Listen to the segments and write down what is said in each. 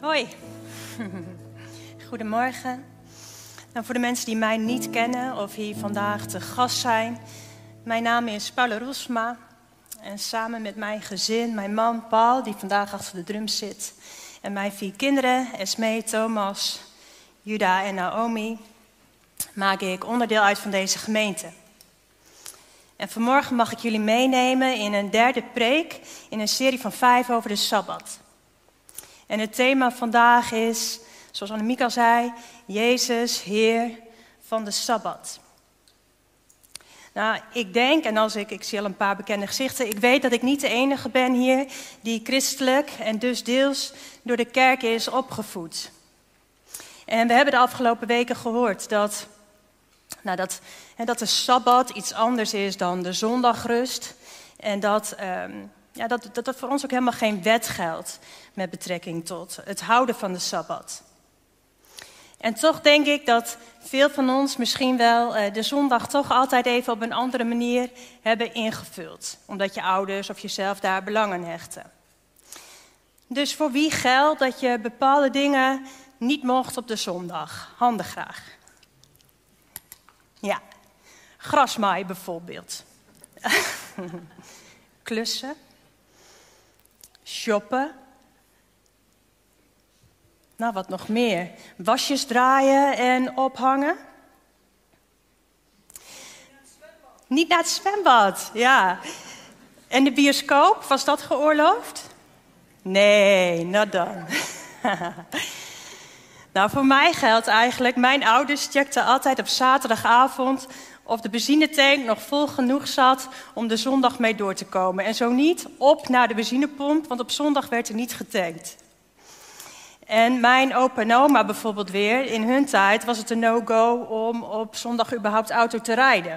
Hoi. Goedemorgen. Nou, voor de mensen die mij niet kennen of hier vandaag te gast zijn. Mijn naam is Paula Rosma. En samen met mijn gezin, mijn man Paul, die vandaag achter de drums zit. En mijn vier kinderen, Esme, Thomas, Juda en Naomi, maak ik onderdeel uit van deze gemeente. En vanmorgen mag ik jullie meenemen in een derde preek in een serie van vijf over de Sabbat. En het thema vandaag is, zoals Annemiek al zei, Jezus, Heer van de Sabbat. Nou, ik denk, en als ik, ik zie al een paar bekende gezichten, ik weet dat ik niet de enige ben hier die christelijk en dus deels door de kerk is opgevoed. En we hebben de afgelopen weken gehoord dat, nou dat, dat de Sabbat iets anders is dan de zondagrust. En dat, ehm, ja, dat, dat, voor ons ook helemaal geen wet geldt met betrekking tot het houden van de Sabbat. En toch denk ik dat veel van ons misschien wel uh, de zondag toch altijd even op een andere manier hebben ingevuld. Omdat je ouders of jezelf daar belang aan hechten. Dus voor wie geldt dat je bepaalde dingen niet mocht op de zondag? Handen graag. Ja, grasmaaien bijvoorbeeld. Klussen. Shoppen. Nou, wat nog meer? Wasjes draaien en ophangen. Niet naar het zwembad, ja. En de bioscoop, was dat geoorloofd? Nee, not dan. nou, voor mij geldt eigenlijk, mijn ouders checkten altijd op zaterdagavond of de benzinetank nog vol genoeg zat om de zondag mee door te komen. En zo niet, op naar de benzinepomp, want op zondag werd er niet getankt. En mijn opa en oma bijvoorbeeld weer, in hun tijd was het een no-go om op zondag überhaupt auto te rijden.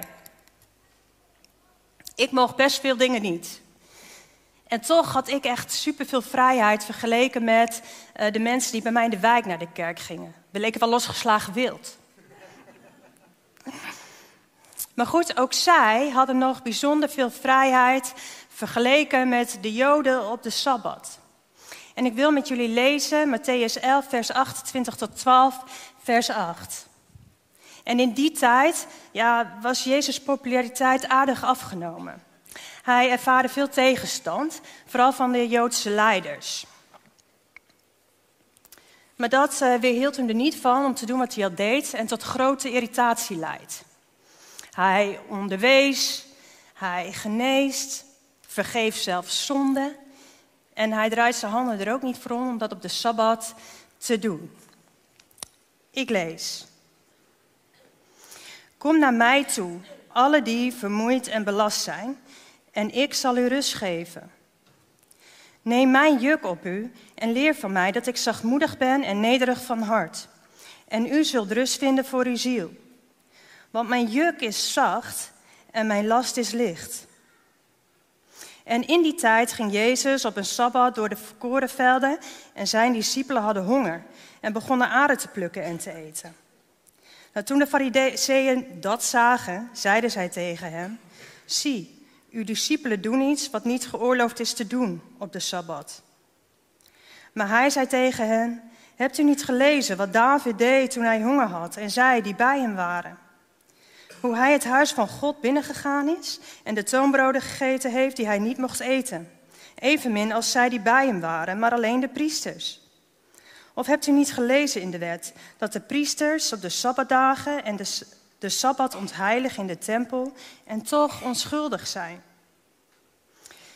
Ik mocht best veel dingen niet. En toch had ik echt superveel vrijheid vergeleken met uh, de mensen die bij mij in de wijk naar de kerk gingen. We leken wel losgeslagen wild. Maar goed, ook zij hadden nog bijzonder veel vrijheid vergeleken met de Joden op de Sabbat. En ik wil met jullie lezen Matthäus 11, vers 28 tot 12, vers 8. En in die tijd ja, was Jezus' populariteit aardig afgenomen. Hij ervaarde veel tegenstand, vooral van de Joodse leiders. Maar dat uh, weerhield hem er niet van om te doen wat hij al deed en tot grote irritatie leidt. Hij onderwees, hij geneest, vergeeft zelfs zonde en hij draait zijn handen er ook niet voor om om dat op de Sabbat te doen. Ik lees. Kom naar mij toe, alle die vermoeid en belast zijn, en ik zal u rust geven. Neem mijn juk op u en leer van mij dat ik zachtmoedig ben en nederig van hart. En u zult rust vinden voor uw ziel. Want mijn juk is zacht en mijn last is licht. En in die tijd ging Jezus op een sabbat door de korenvelden en zijn discipelen hadden honger en begonnen aarde te plukken en te eten. Nou, toen de fariseeën dat zagen, zeiden zij tegen hem, zie, uw discipelen doen iets wat niet geoorloofd is te doen op de sabbat. Maar hij zei tegen hen, hebt u niet gelezen wat David deed toen hij honger had en zij die bij hem waren? Hoe hij het huis van God binnengegaan is en de toonbroden gegeten heeft die hij niet mocht eten. Evenmin als zij die bij hem waren, maar alleen de priesters. Of hebt u niet gelezen in de wet dat de priesters op de sabbatdagen en de, de sabbat ontheiligen in de tempel en toch onschuldig zijn?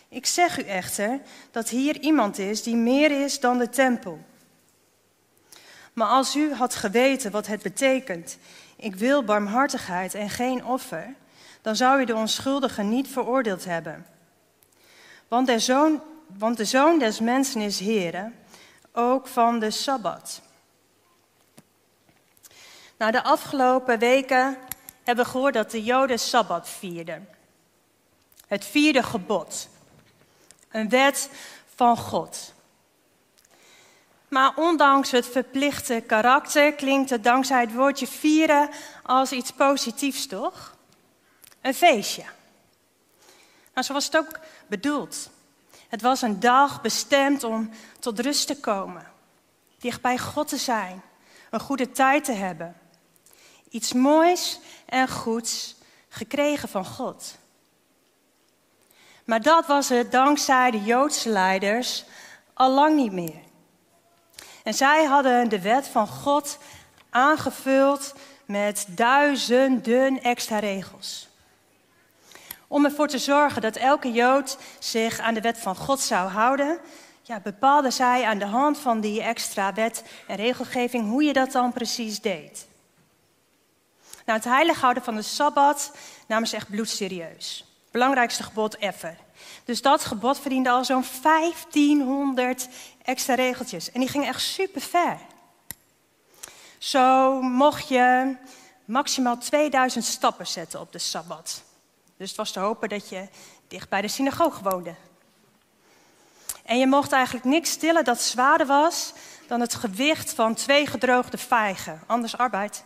Ik zeg u echter dat hier iemand is die meer is dan de tempel. Maar als u had geweten wat het betekent, ik wil barmhartigheid en geen offer, dan zou u de onschuldigen niet veroordeeld hebben. Want de zoon, want de zoon des mensen is Heere, ook van de Sabbat. Nou, de afgelopen weken hebben we gehoord dat de Joden Sabbat vierden. Het vierde gebod. Een wet van God. Maar ondanks het verplichte karakter klinkt het dankzij het woordje vieren als iets positiefs, toch? Een feestje. Nou, zo was het ook bedoeld. Het was een dag bestemd om tot rust te komen. dicht bij God te zijn, een goede tijd te hebben. Iets moois en goeds gekregen van God. Maar dat was het dankzij de Joodse leiders al lang niet meer. En zij hadden de wet van God aangevuld met duizenden extra regels. Om ervoor te zorgen dat elke Jood zich aan de wet van God zou houden, ja, bepaalden zij aan de hand van die extra wet en regelgeving hoe je dat dan precies deed. Nou, het heilig houden van de Sabbat namen ze echt bloedserieus. Belangrijkste gebod ever. Dus dat gebod verdiende al zo'n 1500 extra regeltjes. En die gingen echt super ver. Zo mocht je maximaal 2000 stappen zetten op de Sabbat. Dus het was te hopen dat je dicht bij de synagoge woonde. En je mocht eigenlijk niks stillen dat zwaarder was dan het gewicht van twee gedroogde vijgen, anders arbeid.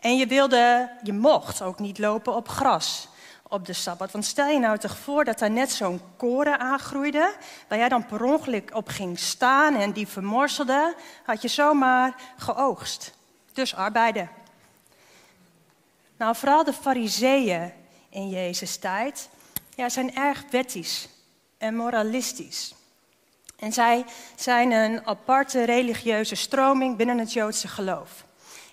En je, wilde, je mocht ook niet lopen op gras op de Sabbat. Want stel je nou toch voor dat daar net zo'n koren aangroeide, waar jij dan per ongeluk op ging staan en die vermorselde, had je zomaar geoogst. Dus arbeiden. Nou, vooral de fariseeën in Jezus' tijd ja, zijn erg wettisch en moralistisch. En zij zijn een aparte religieuze stroming binnen het Joodse geloof.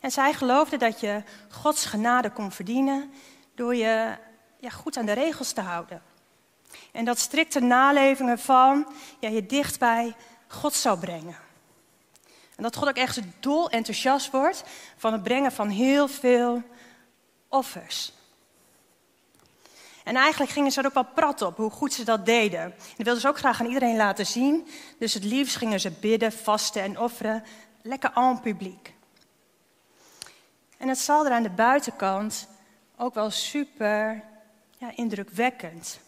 En zij geloofden dat je Gods genade kon verdienen door je ja, goed aan de regels te houden. En dat strikte nalevingen van ja, je dicht bij God zou brengen. En dat God ook echt dol enthousiast wordt van het brengen van heel veel offers. En eigenlijk gingen ze er ook wel prat op hoe goed ze dat deden. En dat wilden ze ook graag aan iedereen laten zien. Dus het liefst gingen ze bidden, vasten en offeren. Lekker en publiek. En het zal er aan de buitenkant ook wel super indrukwekkend.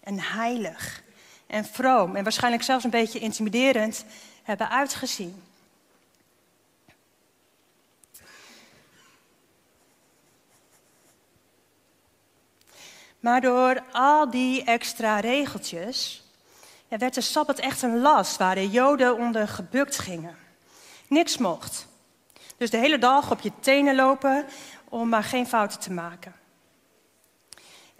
En heilig. En vroom. En waarschijnlijk zelfs een beetje intimiderend hebben uitgezien. Maar door al die extra regeltjes ja, werd de Sabbat echt een last waar de Joden onder gebukt gingen. Niks mocht. Dus de hele dag op je tenen lopen om maar geen fouten te maken.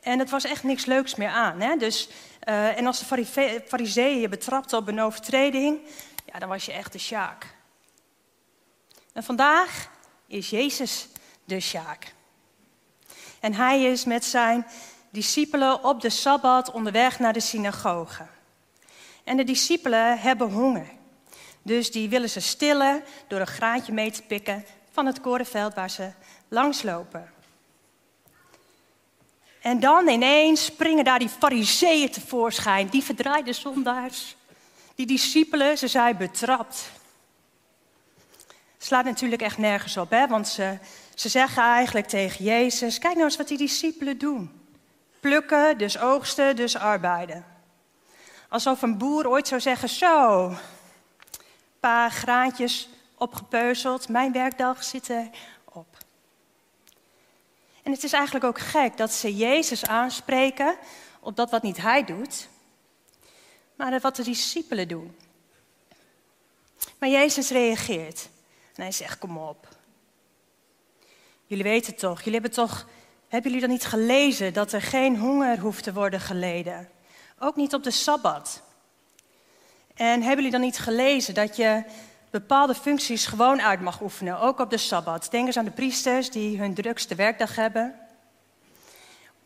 En het was echt niks leuks meer aan. Hè? Dus, uh, en als de fariseeën je betrapte op een overtreding, ja, dan was je echt de sjaak. En vandaag is Jezus de sjaak. En hij is met zijn discipelen op de Sabbat onderweg naar de synagoge. En de discipelen hebben honger. Dus die willen ze stillen door een graantje mee te pikken van het korenveld waar ze langslopen. En dan ineens springen daar die fariseeën tevoorschijn, die verdraaide zondaars. Die discipelen, ze zijn betrapt. Slaat natuurlijk echt nergens op, hè? want ze, ze zeggen eigenlijk tegen Jezus: Kijk nou eens wat die discipelen doen. Plukken, dus oogsten, dus arbeiden. Alsof een boer ooit zou zeggen: Zo, een paar graantjes opgepeuzeld, mijn werkdag zit erop. En het is eigenlijk ook gek dat ze Jezus aanspreken op dat wat niet hij doet, maar wat de discipelen doen. Maar Jezus reageert en hij zegt: Kom op. Jullie weten toch, jullie hebben toch hebben jullie dan niet gelezen dat er geen honger hoeft te worden geleden? Ook niet op de Sabbat. En hebben jullie dan niet gelezen dat je bepaalde functies gewoon uit mag oefenen, ook op de Sabbat? Denk eens aan de priesters die hun drukste werkdag hebben.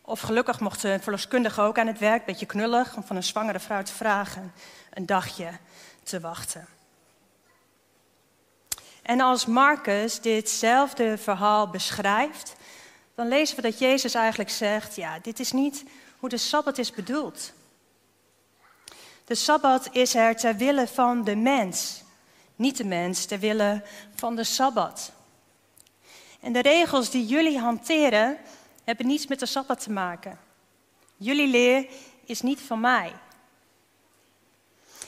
Of gelukkig mocht een verloskundige ook aan het werk, beetje knullig, om van een zwangere vrouw te vragen een dagje te wachten. En als Marcus ditzelfde verhaal beschrijft, dan lezen we dat Jezus eigenlijk zegt: Ja, dit is niet hoe de sabbat is bedoeld. De sabbat is er ter wille van de mens, niet de mens ter wille van de sabbat. En de regels die jullie hanteren hebben niets met de sabbat te maken. Jullie leer is niet van mij.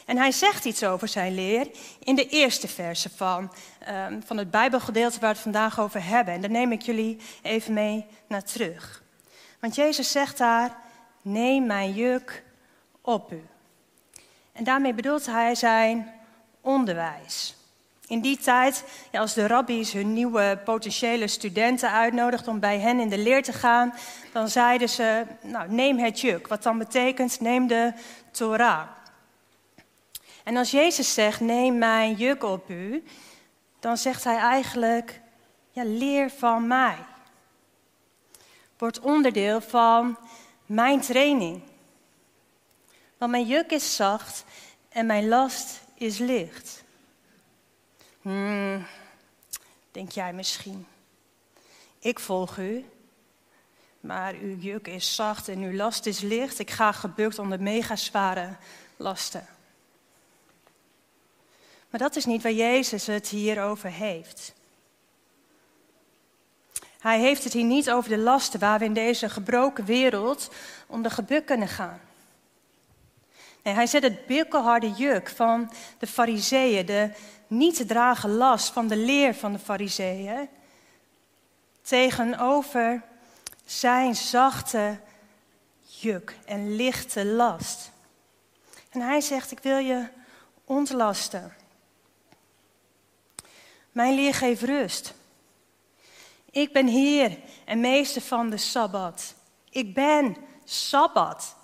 En hij zegt iets over zijn leer in de eerste verse van, um, van het Bijbelgedeelte waar we het vandaag over hebben. En daar neem ik jullie even mee naar terug. Want Jezus zegt daar, neem mijn juk op u. En daarmee bedoelt hij zijn onderwijs. In die tijd, ja, als de rabbies hun nieuwe potentiële studenten uitnodigden om bij hen in de leer te gaan, dan zeiden ze, nou, neem het juk, wat dan betekent, neem de Torah. En als Jezus zegt, neem mijn juk op u, dan zegt hij eigenlijk, ja, leer van mij. Wordt onderdeel van mijn training. Want mijn juk is zacht en mijn last is licht. Hmm, denk jij misschien. Ik volg u, maar uw juk is zacht en uw last is licht. Ik ga gebukt onder mega zware lasten. Maar dat is niet waar Jezus het hier over heeft. Hij heeft het hier niet over de lasten waar we in deze gebroken wereld onder gebukt kunnen gaan. Hij zet het bikkelharde juk van de fariseeën, de niet te dragen last van de leer van de fariseeën, tegenover zijn zachte juk en lichte last. En hij zegt, ik wil je ontlasten. Mijn leer geeft rust. Ik ben Heer en meester van de Sabbat. Ik ben Sabbat.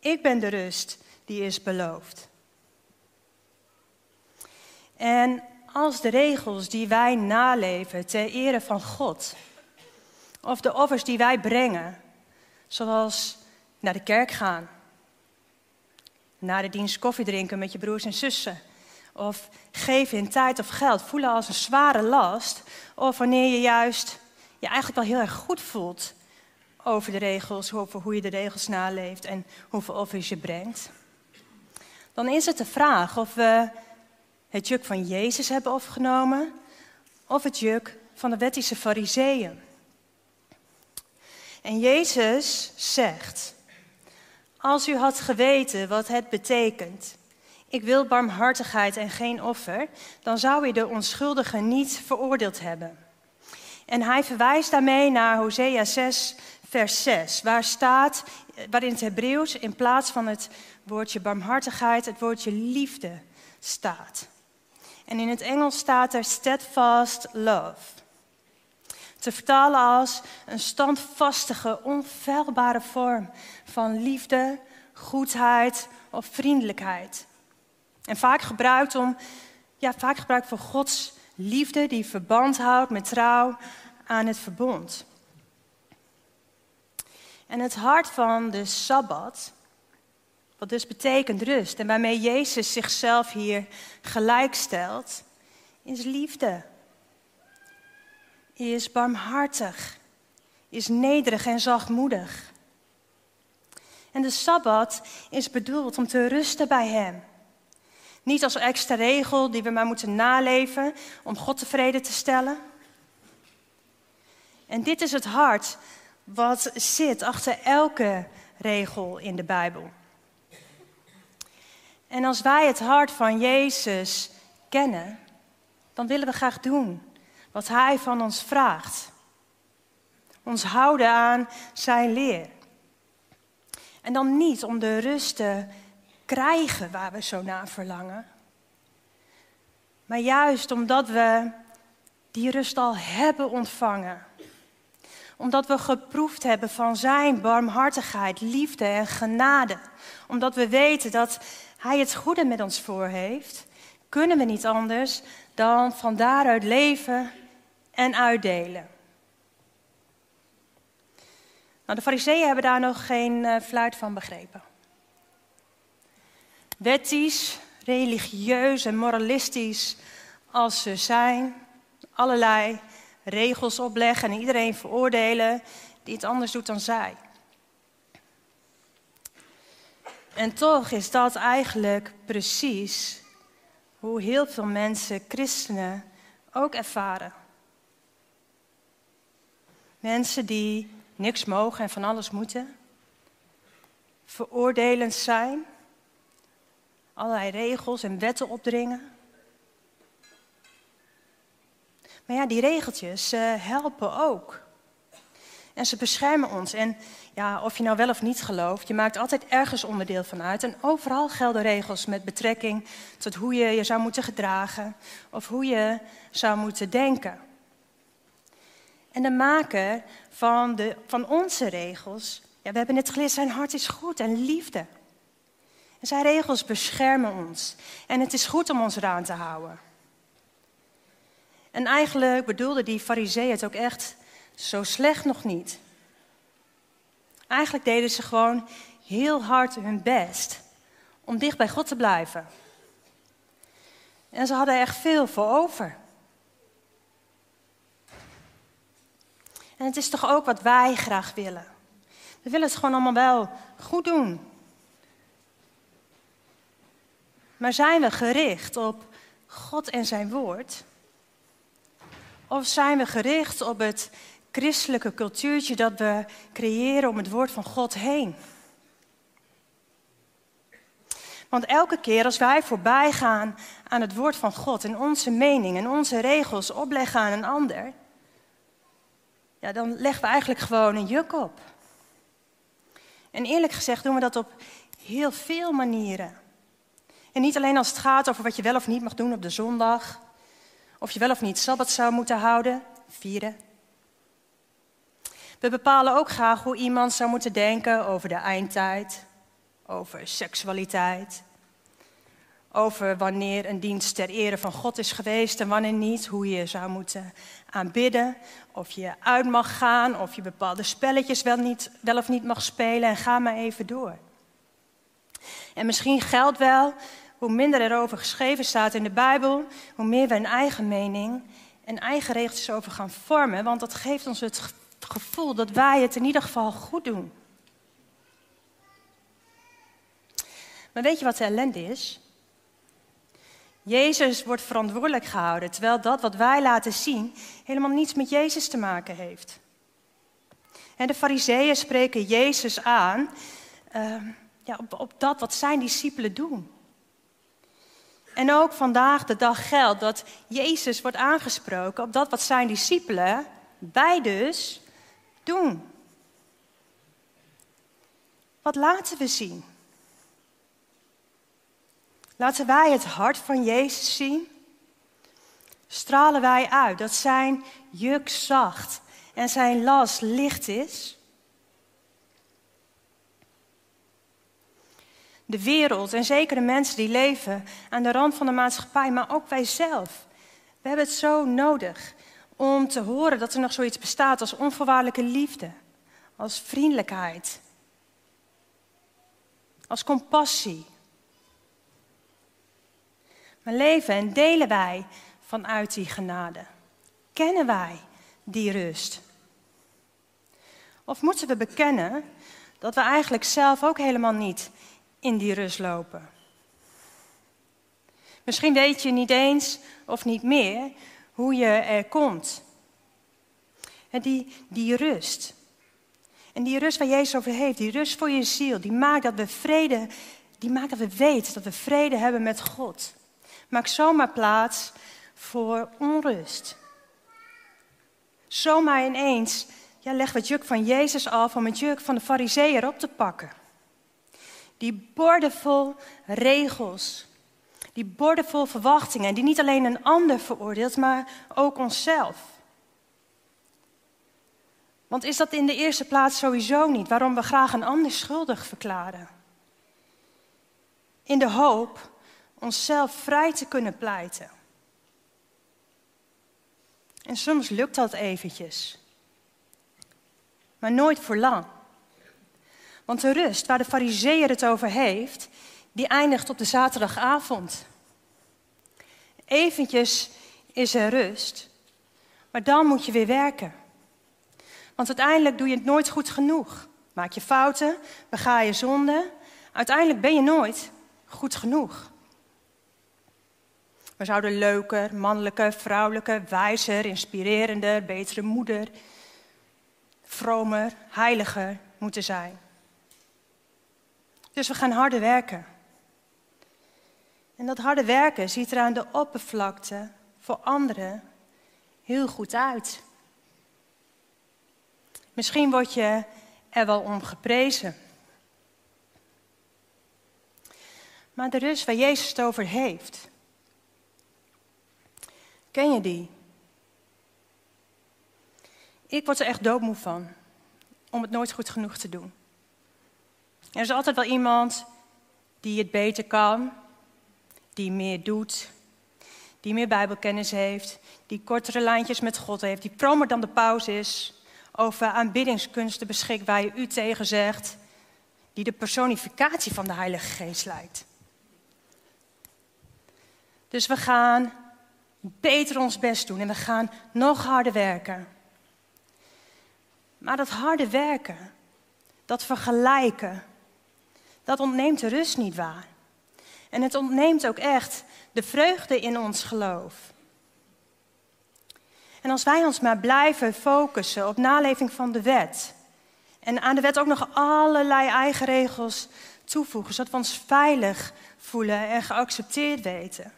Ik ben de rust die is beloofd. En als de regels die wij naleven ter ere van God, of de offers die wij brengen, zoals naar de kerk gaan, na de dienst koffie drinken met je broers en zussen, of geven in tijd of geld voelen als een zware last, of wanneer je juist je eigenlijk al heel erg goed voelt over de regels, over hoe je de regels naleeft en hoeveel offers je brengt, dan is het de vraag of we het juk van Jezus hebben opgenomen of het juk van de wettische fariseeën. En Jezus zegt, als u had geweten wat het betekent, ik wil barmhartigheid en geen offer, dan zou u de onschuldigen niet veroordeeld hebben. En hij verwijst daarmee naar Hosea 6, vers 6, waar staat, waar in het Hebreeuws in plaats van het woordje barmhartigheid het woordje liefde staat. En in het Engels staat er steadfast love. Te vertalen als een standvastige, onfeilbare vorm van liefde, goedheid of vriendelijkheid. En vaak gebruikt, om, ja, vaak gebruikt voor Gods liefde die verband houdt met trouw aan het verbond. En het hart van de Sabbat, wat dus betekent rust en waarmee Jezus zichzelf hier gelijkstelt, is liefde. Is barmhartig, is nederig en zachtmoedig. En de Sabbat is bedoeld om te rusten bij Hem. Niet als extra regel die we maar moeten naleven om God tevreden te stellen. En dit is het hart wat zit achter elke regel in de Bijbel. En als wij het hart van Jezus kennen, dan willen we graag doen wat Hij van ons vraagt. Ons houden aan Zijn leer. En dan niet om de rust te krijgen waar we zo naar verlangen. Maar juist omdat we die rust al hebben ontvangen. Omdat we geproefd hebben van Zijn barmhartigheid, liefde en genade. Omdat we weten dat Hij het goede met ons voor heeft, kunnen we niet anders dan van daaruit leven en uitdelen. Nou, de fariseeën hebben daar nog geen uh, fluit van begrepen wettisch, religieus en moralistisch als ze zijn, allerlei regels opleggen en iedereen veroordelen die het anders doet dan zij. En toch is dat eigenlijk precies hoe heel veel mensen, christenen, ook ervaren. Mensen die niks mogen en van alles moeten, veroordelend zijn, allerlei regels en wetten opdringen. Maar ja, die regeltjes uh, helpen ook. En ze beschermen ons. En ja, of je nou wel of niet gelooft, je maakt altijd ergens onderdeel van uit. En overal gelden regels met betrekking tot hoe je je zou moeten gedragen of hoe je zou moeten denken. En de maker van, de, van onze regels, ja, we hebben het geleerd, zijn hart is goed en liefde. En zijn regels beschermen ons. En het is goed om ons eraan te houden. En eigenlijk bedoelde die fariseeën het ook echt zo slecht nog niet. Eigenlijk deden ze gewoon heel hard hun best om dicht bij God te blijven. En ze hadden echt veel voor over. En het is toch ook wat wij graag willen. We willen het gewoon allemaal wel goed doen. Maar zijn we gericht op God en zijn woord? Of zijn we gericht op het christelijke cultuurtje dat we creëren om het woord van God heen? Want elke keer als wij voorbij gaan aan het woord van God en onze mening en onze regels opleggen aan een ander, ja, dan leggen we eigenlijk gewoon een juk op. En eerlijk gezegd doen we dat op heel veel manieren. En niet alleen als het gaat over wat je wel of niet mag doen op de zondag, of je wel of niet sabbat zou moeten houden, vieren. We bepalen ook graag hoe iemand zou moeten denken over de eindtijd, over seksualiteit, over wanneer een dienst ter ere van God is geweest en wanneer niet, hoe je zou moeten aanbidden, of je uit mag gaan, of je bepaalde spelletjes wel, niet, wel of niet mag spelen en ga maar even door. En misschien geldt wel, hoe minder er over geschreven staat in de Bijbel, hoe meer we een eigen mening en eigen regeltjes over gaan vormen, want dat geeft ons het gevoel dat wij het in ieder geval goed doen. Maar weet je wat de ellende is? Jezus wordt verantwoordelijk gehouden, terwijl dat wat wij laten zien helemaal niets met Jezus te maken heeft. En de fariseeën spreken Jezus aan uh, ja, op, op dat wat zijn discipelen doen. En ook vandaag de dag geldt dat Jezus wordt aangesproken op dat wat zijn discipelen, wij dus, doen. Wat laten we zien? Laten wij het hart van Jezus zien? Stralen wij uit dat zijn juk zacht en zijn las licht is? De wereld en zeker de mensen die leven aan de rand van de maatschappij, maar ook wij zelf. We hebben het zo nodig om te horen dat er nog zoiets bestaat als onvoorwaardelijke liefde, als vriendelijkheid, als compassie, maar leven en delen wij vanuit die genade? Kennen wij die rust? Of moeten we bekennen dat we eigenlijk zelf ook helemaal niet in die rust lopen? Misschien weet je niet eens of niet meer hoe je er komt. En die, die rust. En die rust waar Jezus over heeft, die rust voor je ziel, die maakt dat we vrede, die maakt dat we weten dat we vrede hebben met God. Maak zomaar plaats voor onrust. Zomaar ineens ja, leg het juk van Jezus af om het juk van de fariseeën op te pakken. Die borden vol regels, die borden vol verwachtingen, die niet alleen een ander veroordeelt, maar ook onszelf. Want is dat in de eerste plaats sowieso niet waarom we graag een ander schuldig verklaren? In de hoop onszelf vrij te kunnen pleiten. En soms lukt dat eventjes, maar nooit voor lang. Want de rust waar de fariseer het over heeft, die eindigt op de zaterdagavond. Eventjes is er rust, maar dan moet je weer werken. Want uiteindelijk doe je het nooit goed genoeg. Maak je fouten, bega je zonden. Uiteindelijk ben je nooit goed genoeg. We zouden leuker, mannelijker, vrouwelijker, wijzer, inspirerender, betere moeder, vromer, heiliger moeten zijn. Dus we gaan harder werken. En dat harde werken ziet er aan de oppervlakte voor anderen heel goed uit. Misschien word je er wel om geprezen. Maar de rust waar Jezus het over heeft, ken je die? Ik word er echt doodmoe van om het nooit goed genoeg te doen. Er is altijd wel iemand die het beter kan, die meer doet, die meer Bijbelkennis heeft, die kortere lijntjes met God heeft, die promer dan de paus is, over aanbiddingskunsten beschikt waar je u tegen zegt, die de personificatie van de Heilige Geest lijkt. Dus we gaan beter ons best doen en we gaan nog harder werken. Maar dat harde werken, dat vergelijken, dat ontneemt de rust niet waar. En het ontneemt ook echt de vreugde in ons geloof. En als wij ons maar blijven focussen op naleving van de wet. En aan de wet ook nog allerlei eigen regels toevoegen, zodat we ons veilig voelen en geaccepteerd weten.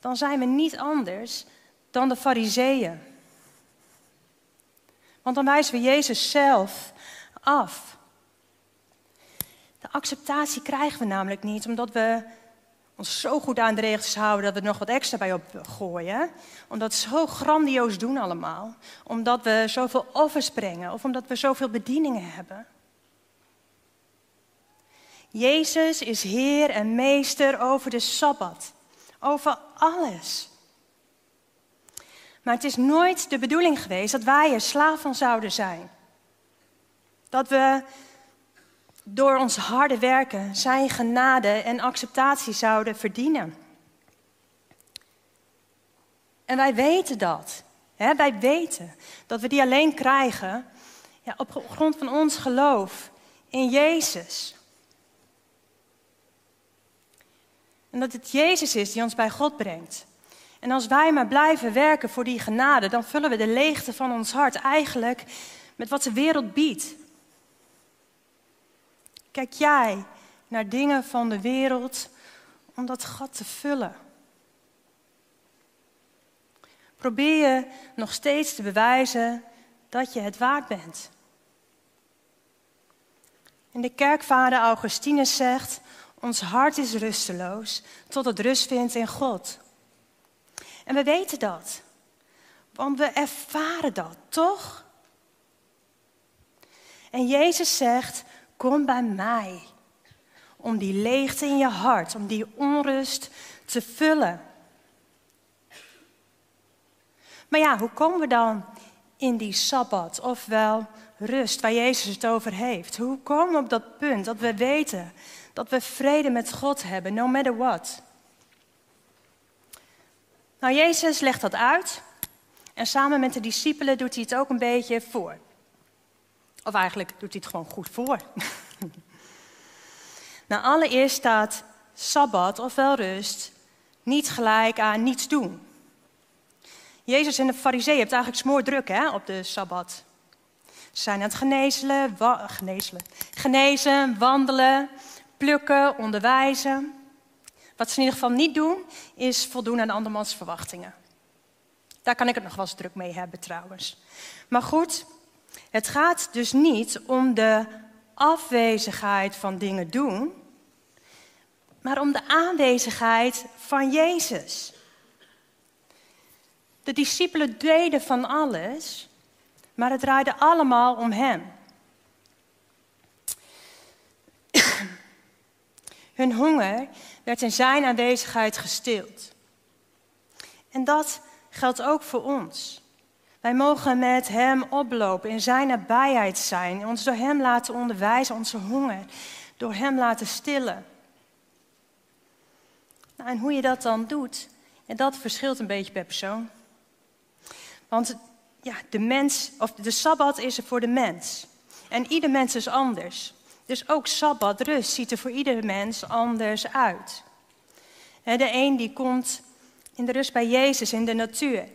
Dan zijn we niet anders dan de fariseeën. Want dan wijzen we Jezus zelf af. De acceptatie krijgen we namelijk niet omdat we ons zo goed aan de regels houden dat we er nog wat extra bij opgooien. Omdat we zo grandioos doen allemaal. Omdat we zoveel offers brengen of omdat we zoveel bedieningen hebben. Jezus is Heer en Meester over de Sabbat. Over alles. Maar het is nooit de bedoeling geweest dat wij er slaaf van zouden zijn. Dat we door ons harde werken zijn genade en acceptatie zouden verdienen. En wij weten dat. Hè? Wij weten dat we die alleen krijgen ja, op grond van ons geloof in Jezus. En dat het Jezus is die ons bij God brengt. En als wij maar blijven werken voor die genade, dan vullen we de leegte van ons hart eigenlijk met wat de wereld biedt. Kijk jij naar dingen van de wereld om dat gat te vullen? Probeer je nog steeds te bewijzen dat je het waard bent. En de kerkvader Augustinus zegt: Ons hart is rusteloos tot het rust vindt in God. En we weten dat. Want we ervaren dat, toch? En Jezus zegt: Kom bij mij. Om die leegte in je hart, om die onrust te vullen. Maar ja, hoe komen we dan in die sabbat, ofwel rust, waar Jezus het over heeft? Hoe komen we op dat punt dat we weten dat we vrede met God hebben, no matter what? Nou, Jezus legt dat uit en samen met de discipelen doet hij het ook een beetje voor. Of eigenlijk doet hij het gewoon goed voor. nou, allereerst staat sabbat, ofwel rust, niet gelijk aan niets doen. Jezus en de fariseeën hebben eigenlijk smoor druk hè, op de sabbat. Ze zijn aan het genezelen, genezelen, genezen, wandelen, plukken, onderwijzen. Wat ze in ieder geval niet doen, is voldoen aan andermans verwachtingen. Daar kan ik het nog wel eens druk mee hebben trouwens. Maar goed, het gaat dus niet om de afwezigheid van dingen doen, maar om de aanwezigheid van Jezus. De discipelen deden van alles, maar het draaide allemaal om Hem. Hun honger werd in Zijn aanwezigheid gestild. En dat geldt ook voor ons. Wij mogen met Hem oplopen, in Zijn nabijheid zijn, ons door Hem laten onderwijzen, onze honger, door Hem laten stillen. Nou, en hoe je dat dan doet, en dat verschilt een beetje per persoon. Want ja, de, mens, of de Sabbat is er voor de mens. En ieder mens is anders. Dus ook Sabbat, rust, ziet er voor ieder mens anders uit. De een die komt in de rust bij Jezus in de natuur.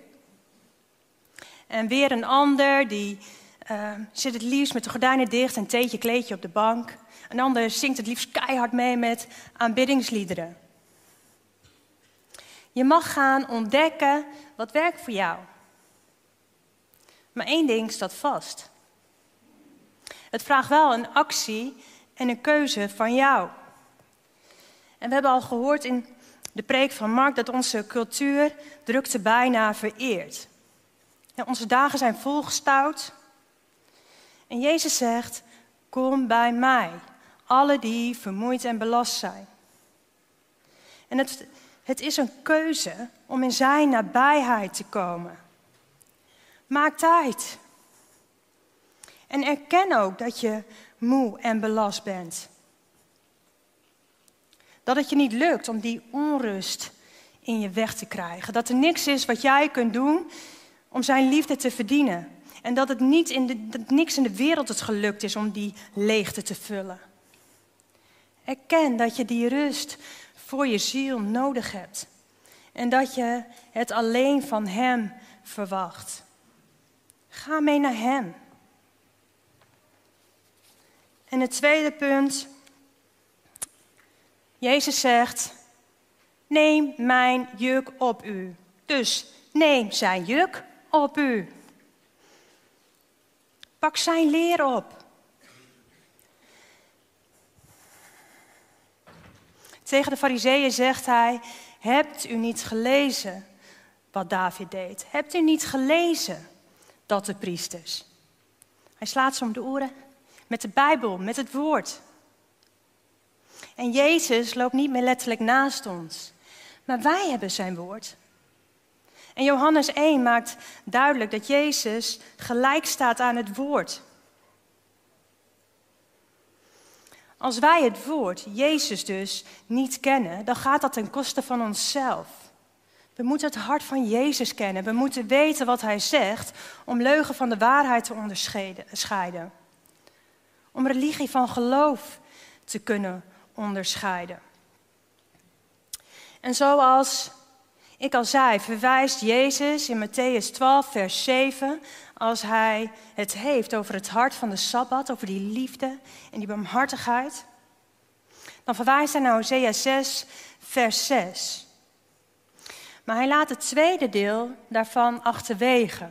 En weer een ander die uh, zit het liefst met de gordijnen dicht en theetje, kleedje op de bank. Een ander zingt het liefst keihard mee met aanbiddingsliederen. Je mag gaan ontdekken wat werkt voor jou. Maar één ding staat vast. Het vraagt wel een actie en een keuze van jou. En we hebben al gehoord in de preek van Mark dat onze cultuur drukte bijna vereert. Onze dagen zijn volgestouwd. En Jezus zegt: Kom bij mij, alle die vermoeid en belast zijn. En het, het is een keuze om in Zijn nabijheid te komen. Maak tijd. En erken ook dat je moe en belast bent. Dat het je niet lukt om die onrust in je weg te krijgen. Dat er niks is wat jij kunt doen om zijn liefde te verdienen. En dat het niet in de, niks in de wereld het gelukt is om die leegte te vullen. Erken dat je die rust voor je ziel nodig hebt. En dat je het alleen van Hem verwacht. Ga mee naar Hem. En het tweede punt. Jezus zegt: Neem mijn juk op u. Dus neem zijn juk op u. Pak zijn leer op. Tegen de fariseeën zegt hij, hebt u niet gelezen wat David deed? Hebt u niet gelezen dat de priesters? Hij slaat ze om de oren met de Bijbel, met het woord. En Jezus loopt niet meer letterlijk naast ons, maar wij hebben zijn woord. En Johannes 1 maakt duidelijk dat Jezus gelijk staat aan het woord. Als wij het woord, Jezus dus, niet kennen, dan gaat dat ten koste van onszelf. We moeten het hart van Jezus kennen. We moeten weten wat Hij zegt om leugen van de waarheid te onderscheiden. Om religie van geloof te kunnen onderscheiden. En zoals ik al zei, verwijst Jezus in Matthäus 12, vers 7, als hij het heeft over het hart van de Sabbat, over die liefde en die barmhartigheid, dan verwijst hij naar Hosea 6, vers 6. Maar hij laat het tweede deel daarvan achterwege.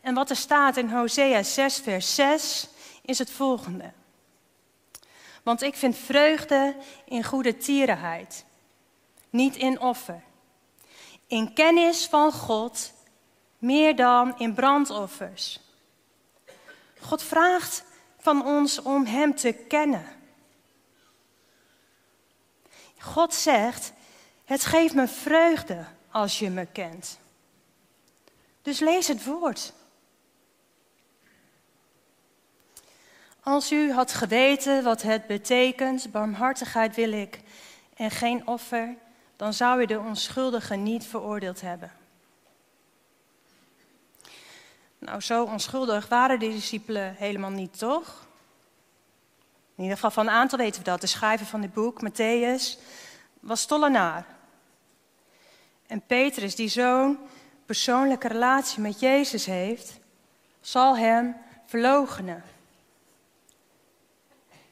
En wat er staat in Hosea 6, vers 6 is het volgende. Want ik vind vreugde in goede tierenheid, niet in offer in kennis van God meer dan in brandoffers. God vraagt van ons om Hem te kennen. God zegt, het geeft me vreugde als je me kent. Dus lees het woord. Als u had geweten wat het betekent, barmhartigheid wil ik en geen offer, dan zou je de onschuldige niet veroordeeld hebben. Nou, zo onschuldig waren de discipelen helemaal niet, toch? In ieder geval van een aantal weten we dat. De schrijver van dit boek, Matthäus, was tollenaar. En Petrus, die zo'n persoonlijke relatie met Jezus heeft, zal hem verloochenen.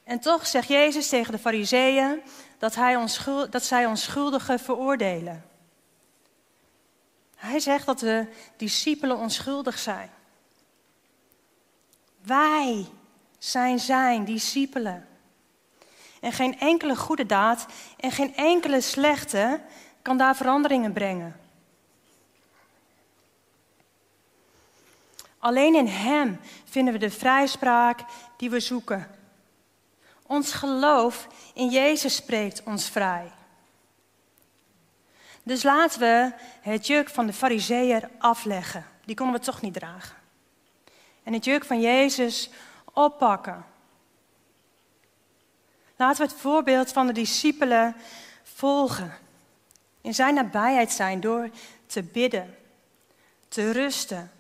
En toch zegt Jezus tegen de Fariseeën: dat, hij onschuld, dat zij onschuldigen veroordelen. Hij zegt dat de discipelen onschuldig zijn. Wij zijn zijn discipelen. En geen enkele goede daad en geen enkele slechte kan daar veranderingen brengen. Alleen in Hem vinden we de vrijspraak die we zoeken. Ons geloof in Jezus spreekt ons vrij. Dus laten we het juk van de fariseeër afleggen. Die konden we toch niet dragen. En het juk van Jezus oppakken. Laten we het voorbeeld van de discipelen volgen. In zijn nabijheid zijn door te bidden, te rusten,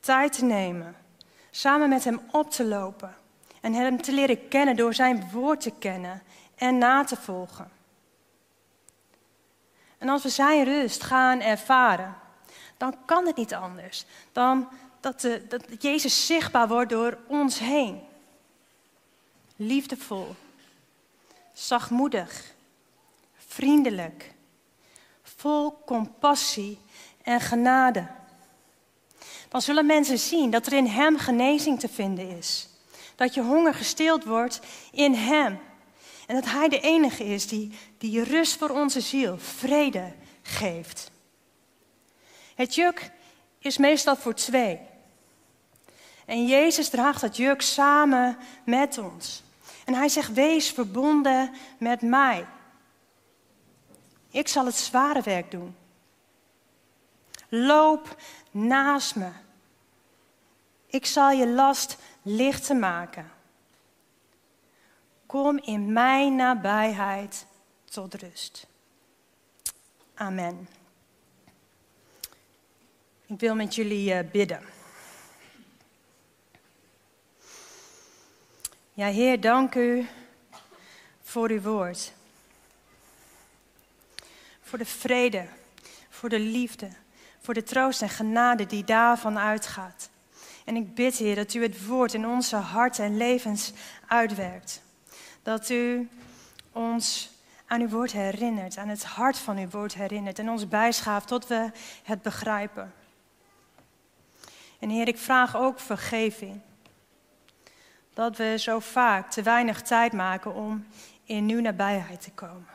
tijd te nemen, samen met hem op te lopen en hem te leren kennen door zijn woord te kennen en na te volgen. En als we zijn rust gaan ervaren, dan kan het niet anders dan dat, de, dat Jezus zichtbaar wordt door ons heen. Liefdevol, zachtmoedig, vriendelijk, vol compassie en genade. Dan zullen mensen zien dat er in Hem genezing te vinden is. Dat je honger gesteeld wordt in Hem. En dat Hij de enige is die, die rust voor onze ziel, vrede geeft. Het juk is meestal voor twee. En Jezus draagt dat juk samen met ons. En hij zegt, wees verbonden met mij. Ik zal het zware werk doen. Loop naast me. Ik zal je last lichter maken. Kom in mijn nabijheid tot rust. Amen. Ik wil met jullie eh, bidden. Ja, Heer, dank u voor uw woord. Voor de vrede, voor de liefde, voor de troost en genade die daarvan uitgaat. En ik bid, Heer, dat u het woord in onze harten en levens uitwerkt. Dat u ons aan uw woord herinnert, aan het hart van uw woord herinnert en ons bijschaaft tot we het begrijpen. En Heer, ik vraag ook vergeving. Dat we zo vaak te weinig tijd maken om in uw nabijheid te komen.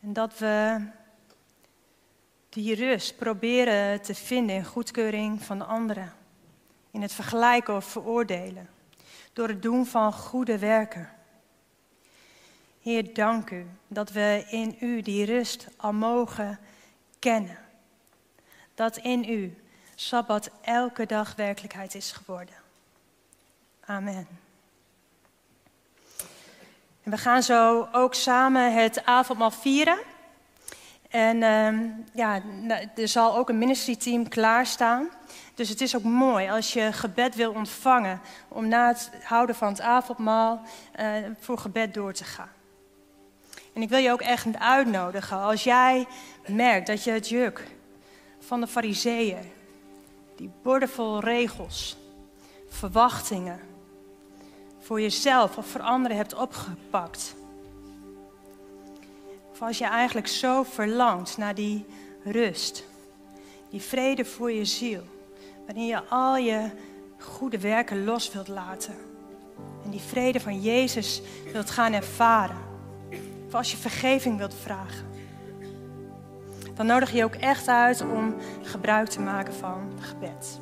En dat we die rust proberen te vinden in goedkeuring van anderen. In het vergelijken of veroordelen. Door het doen van goede werken. Heer, dank u dat we in u die rust al mogen kennen. Dat in u Sabbat elke dag werkelijkheid is geworden. Amen. En we gaan zo ook samen het avondmaal vieren. En uh, ja, er zal ook een ministry team klaarstaan. Dus het is ook mooi als je gebed wil ontvangen om na het houden van het avondmaal uh, voor gebed door te gaan. En ik wil je ook echt uitnodigen als jij merkt dat je het juk van de fariseeën, die borden vol regels, verwachtingen, voor jezelf of voor anderen hebt opgepakt. Of als je eigenlijk zo verlangt naar die rust, die vrede voor je ziel, waarin je al je goede werken los wilt laten. En die vrede van Jezus wilt gaan ervaren. Of als je vergeving wilt vragen. Dan nodig je ook echt uit om gebruik te maken van gebed.